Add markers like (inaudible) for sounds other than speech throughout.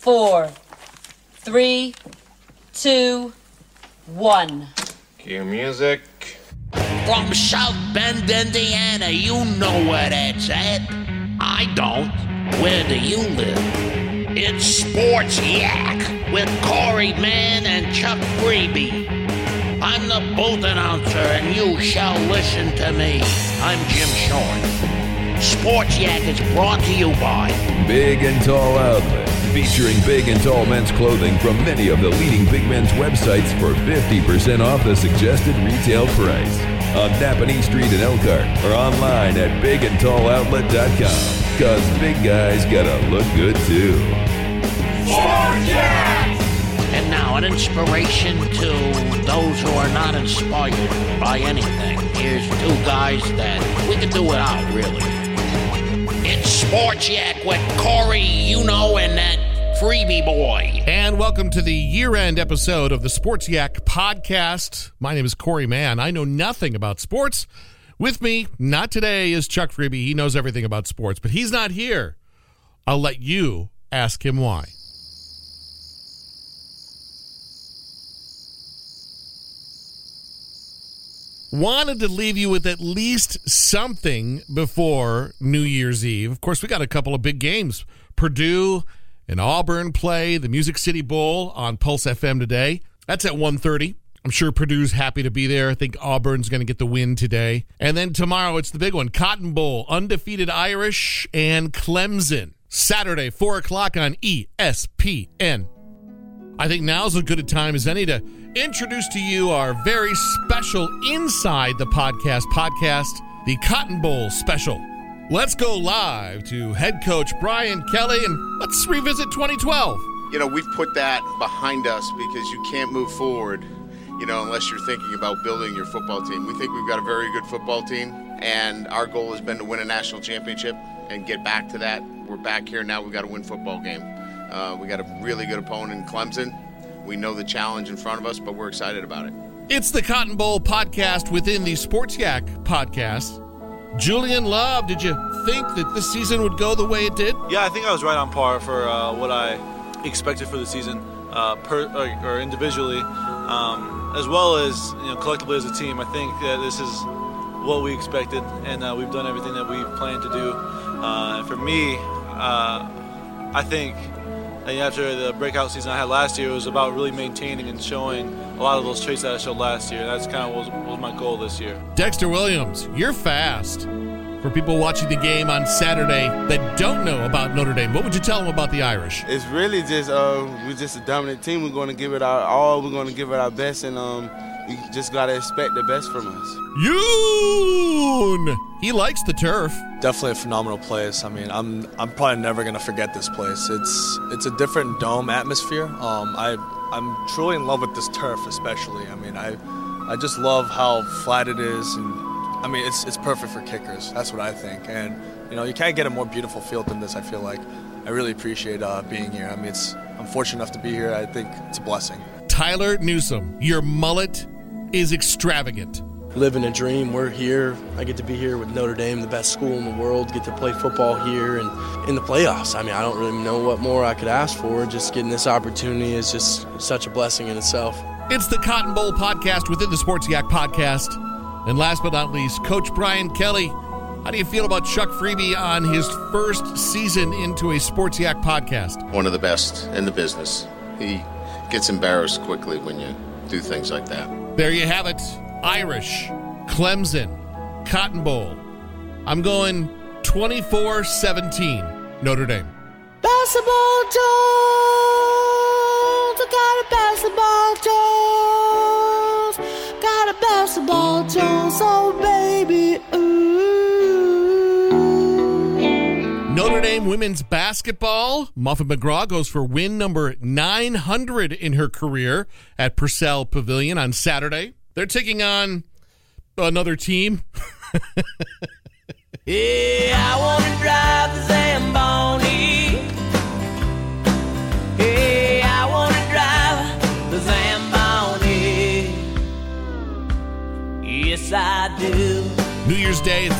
four, three, two, one. Cue music. From South Bend, Indiana, you know where that's at. I don't. Where do you live? It's Sports Yak with Corey Mann and Chuck Freeby. I'm the booth announcer, and you shall listen to me. I'm Jim Short. Sports Yak is brought to you by Big and Tall Outlet featuring big and tall men's clothing from many of the leading big men's websites for 50% off the suggested retail price on Nappanee Street in Elkhart or online at bigandtalloutlet.com. Cause big guys gotta look good too. And now an inspiration to those who are not inspired by anything. Here's two guys that we can do without, really. It's Sports Yak with Corey, you know, and that Freeby boy. And welcome to the year end episode of the Sports Yak podcast. My name is Corey Mann. I know nothing about sports. With me, not today, is Chuck Freeby. He knows everything about sports, but he's not here. I'll let you ask him why. Wanted to leave you with at least something before New Year's Eve. Of course, we got a couple of big games. Purdue and Auburn play the Music City Bowl on Pulse FM today. That's at 1:30. I'm sure Purdue's happy to be there. I think Auburn's going to get the win today. And then tomorrow, it's the big one Cotton Bowl, undefeated Irish and Clemson. Saturday, 4 o'clock on ESPN. I think now's as good a time as any to introduce to you our very special Inside the Podcast podcast, the Cotton Bowl special. Let's go live to head coach Brian Kelly and let's revisit 2012. You know, we've put that behind us because you can't move forward, you know, unless you're thinking about building your football team. We think we've got a very good football team, and our goal has been to win a national championship and get back to that. We're back here now, we've got to win football game. Uh, we got a really good opponent in Clemson. We know the challenge in front of us, but we're excited about it. It's the Cotton Bowl podcast within the Sports Yak podcast. Julian Love, did you think that this season would go the way it did? Yeah, I think I was right on par for uh, what I expected for the season, uh, per, or, or individually, um, as well as you know collectively as a team. I think that this is what we expected, and uh, we've done everything that we planned to do. Uh, and for me, uh, I think and after the breakout season I had last year, it was about really maintaining and showing a lot of those traits that I showed last year. And that's kind of was, was my goal this year. Dexter Williams, you're fast. For people watching the game on Saturday that don't know about Notre Dame, what would you tell them about the Irish? It's really just uh, we're just a dominant team. We're going to give it our all. We're going to give it our best, and um, you just got to expect the best from us. Yoon! He likes the turf. Definitely a phenomenal place. I mean, I'm I'm probably never gonna forget this place. It's it's a different dome atmosphere. Um, I I'm truly in love with this turf, especially. I mean, I I just love how flat it is, and I mean, it's it's perfect for kickers. That's what I think. And you know, you can't get a more beautiful field than this. I feel like. I really appreciate uh, being here. I mean, it's I'm fortunate enough to be here. I think it's a blessing. Tyler Newsome, your mullet is extravagant living a dream. We're here. I get to be here with Notre Dame, the best school in the world, get to play football here and in the playoffs. I mean, I don't really know what more I could ask for. Just getting this opportunity is just such a blessing in itself. It's the Cotton Bowl podcast within the Sports Yak podcast. And last but not least, Coach Brian Kelly. How do you feel about Chuck Freeby on his first season into a Sports Yak podcast? One of the best in the business. He gets embarrassed quickly when you do things like that. There you have it. Irish, Clemson, Cotton Bowl. I'm going 24 17, Notre Dame. Basketball women's basketball. Muffet McGraw goes for win number 900 in her career at Purcell Pavilion on Saturday. They're taking on another team. (laughs) Yeah,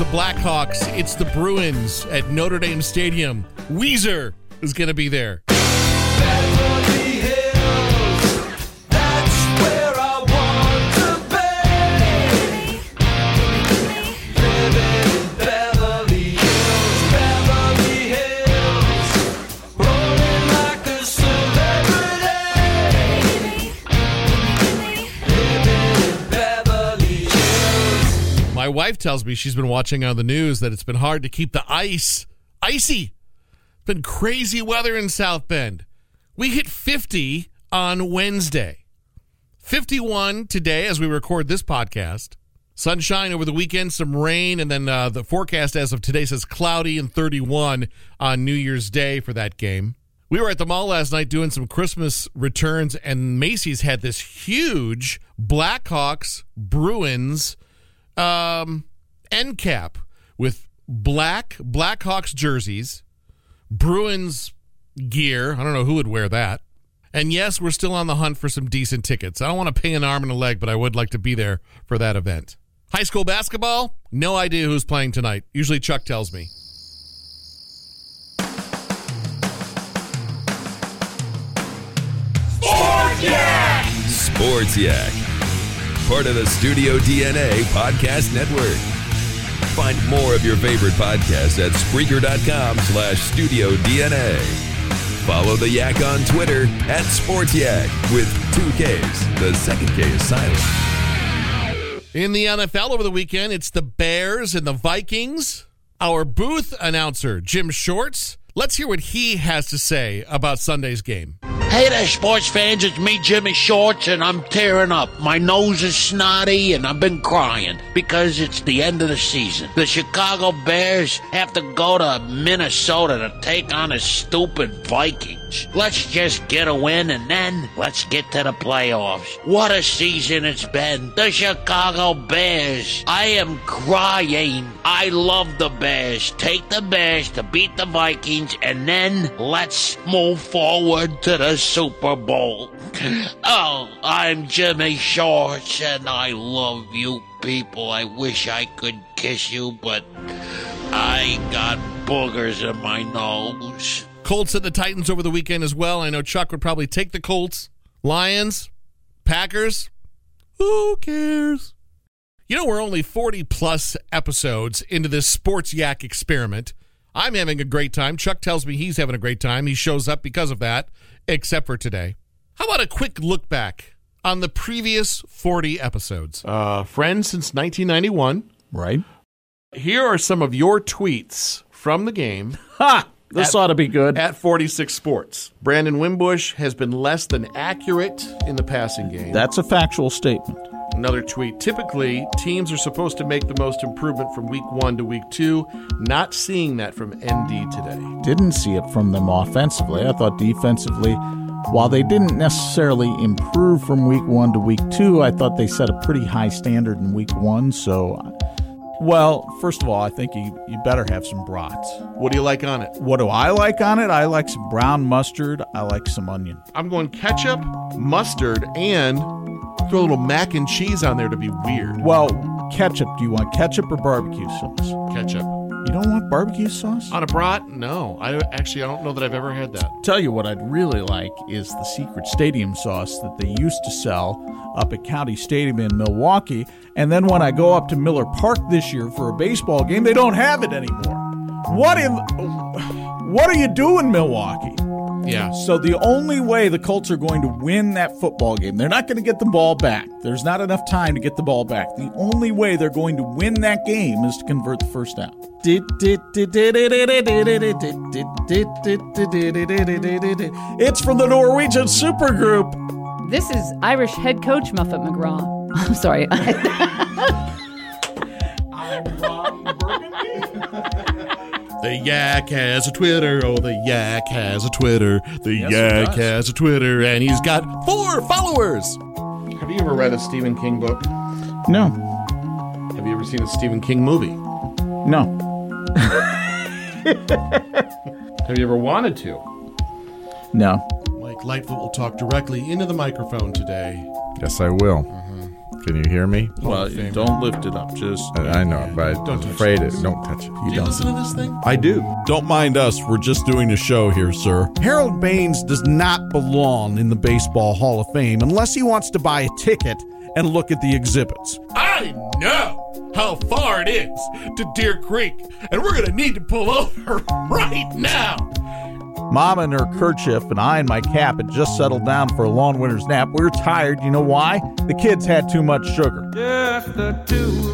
the Blackhawks, it's the Bruins at Notre Dame Stadium. Weezer is going to be there. Wife tells me she's been watching on the news that it's been hard to keep the ice icy. It's been crazy weather in South Bend. We hit 50 on Wednesday. 51 today as we record this podcast. Sunshine over the weekend, some rain, and then uh, the forecast as of today says cloudy and 31 on New Year's Day for that game. We were at the mall last night doing some Christmas returns, and Macy's had this huge Blackhawks Bruins um, end cap with black Blackhawks jerseys, Bruins gear. I don't know who would wear that. And yes, we're still on the hunt for some decent tickets. I don't want to pay an arm and a leg, but I would like to be there for that event. High school basketball, no idea who's playing tonight. Usually Chuck tells me. Sports Yak. Part of the Studio DNA Podcast Network. Find more of your favorite podcasts at Spreaker.com slash Studio DNA. Follow the Yak on Twitter at Sports Yak with two Ks. The second K is silent. In the NFL over the weekend, it's the Bears and the Vikings. Our booth announcer, Jim Shorts, let's hear what he has to say about Sunday's game. Hey there, sports fans. It's me, Jimmy Shorts, and I'm tearing up. My nose is snotty, and I've been crying because it's the end of the season. The Chicago Bears have to go to Minnesota to take on the stupid Vikings. Let's just get a win, and then let's get to the playoffs. What a season it's been. The Chicago Bears. I am crying. I love the Bears. Take the Bears to beat the Vikings, and then let's move forward to the Super Bowl. Oh, I'm Jimmy Shorts, and I love you people. I wish I could kiss you, but I got boogers in my nose. Colts at the Titans over the weekend as well. I know Chuck would probably take the Colts. Lions, Packers. Who cares? You know, we're only 40 plus episodes into this Sports Yak experiment. I'm having a great time. Chuck tells me he's having a great time. He shows up because of that, except for today. How about a quick look back on the previous 40 episodes? Uh, friends since 1991. Right. Here are some of your tweets from the game. Ha! This ought to be good. At 46 Sports. Brandon Wimbush has been less than accurate in the passing game. That's a factual statement. Another tweet. Typically, teams are supposed to make the most improvement from week one to week two. Not seeing that from ND today. Didn't see it from them offensively. I thought defensively, while they didn't necessarily improve from week one to week two, I thought they set a pretty high standard in week one. So, uh, well, first of all, I think you, you better have some brats. What do you like on it? What do I like on it? I like some brown mustard. I like some onion. I'm going ketchup, mustard, and throw a little mac and cheese on there to be weird. Well, ketchup. Do you want ketchup or barbecue sauce? Ketchup. You don't want barbecue sauce? On a brat? No. I actually I don't know that I've ever had that. Tell you what I'd really like is the secret stadium sauce that they used to sell up at County Stadium in Milwaukee. And then when I go up to Miller Park this year for a baseball game, they don't have it anymore. What in what are you doing, Milwaukee? Yeah. So the only way the Colts are going to win that football game, they're not going to get the ball back. There's not enough time to get the ball back. The only way they're going to win that game is to convert the first down. It's from the Norwegian supergroup. This is Irish head coach Muffet McGraw. (laughs) I'm sorry. (laughs) The Yak has a Twitter. Oh, the Yak has a Twitter. The Yes, Yak has a Twitter, and he's got four followers. Have you ever read a Stephen King book? No. Have you ever seen a Stephen King movie? No. (laughs) Have you ever wanted to? No. Mike Lightfoot will talk directly into the microphone today. Yes, I will. Mm-hmm. Can you hear me? Well, you don't lift it up. Just uh, I know, but Don't was touch afraid it. Don't touch it. Do you listen to this thing? I do. Don't mind us. We're just doing a show here, sir. Harold Baines does not belong in the Baseball Hall of Fame unless he wants to buy a ticket and look at the exhibits. I know how far it is to Deer Creek, and we're gonna need to pull over (laughs) right now. Mama in her kerchief and I in my cap had just settled down for a long winter's nap. We were tired. You know why? The kids had too much sugar. Just the two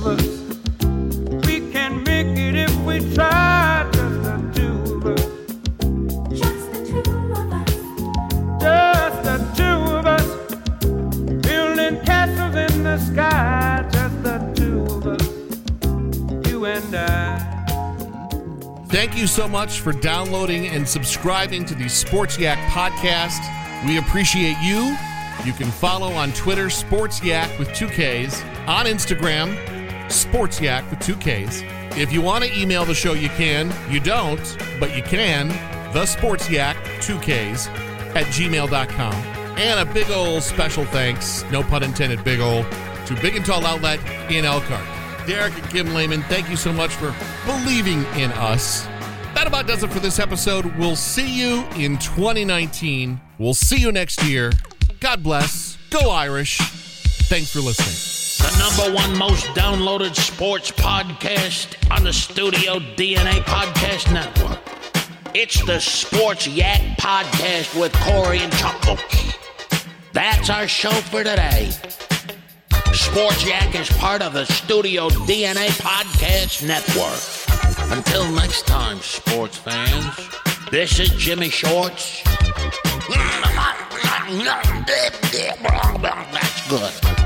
you so much for downloading and subscribing to the Sports Yak podcast. We appreciate you. You can follow on Twitter Sports Yak with two Ks, on Instagram Sports Yak with two Ks. If you want to email the show, you can. You don't, but you can. The Sports Yak, two Ks, at gmail.com. And a big ol' special thanks, no pun intended, big ol', to Big and Tall Outlet in Elkhart. Derek and Kim Lehman, thank you so much for believing in us. That about does it for this episode. We'll see you in 2019. We'll see you next year. God bless. Go Irish. Thanks for listening. The number one most downloaded sports podcast on the Studio DNA Podcast Network. It's the Sports Yak Podcast with Corey and Chuckles. That's our show for today. Sports Yak is part of the Studio DNA Podcast Network. Until next time, sports fans, this is Jimmy Shorts. That's good.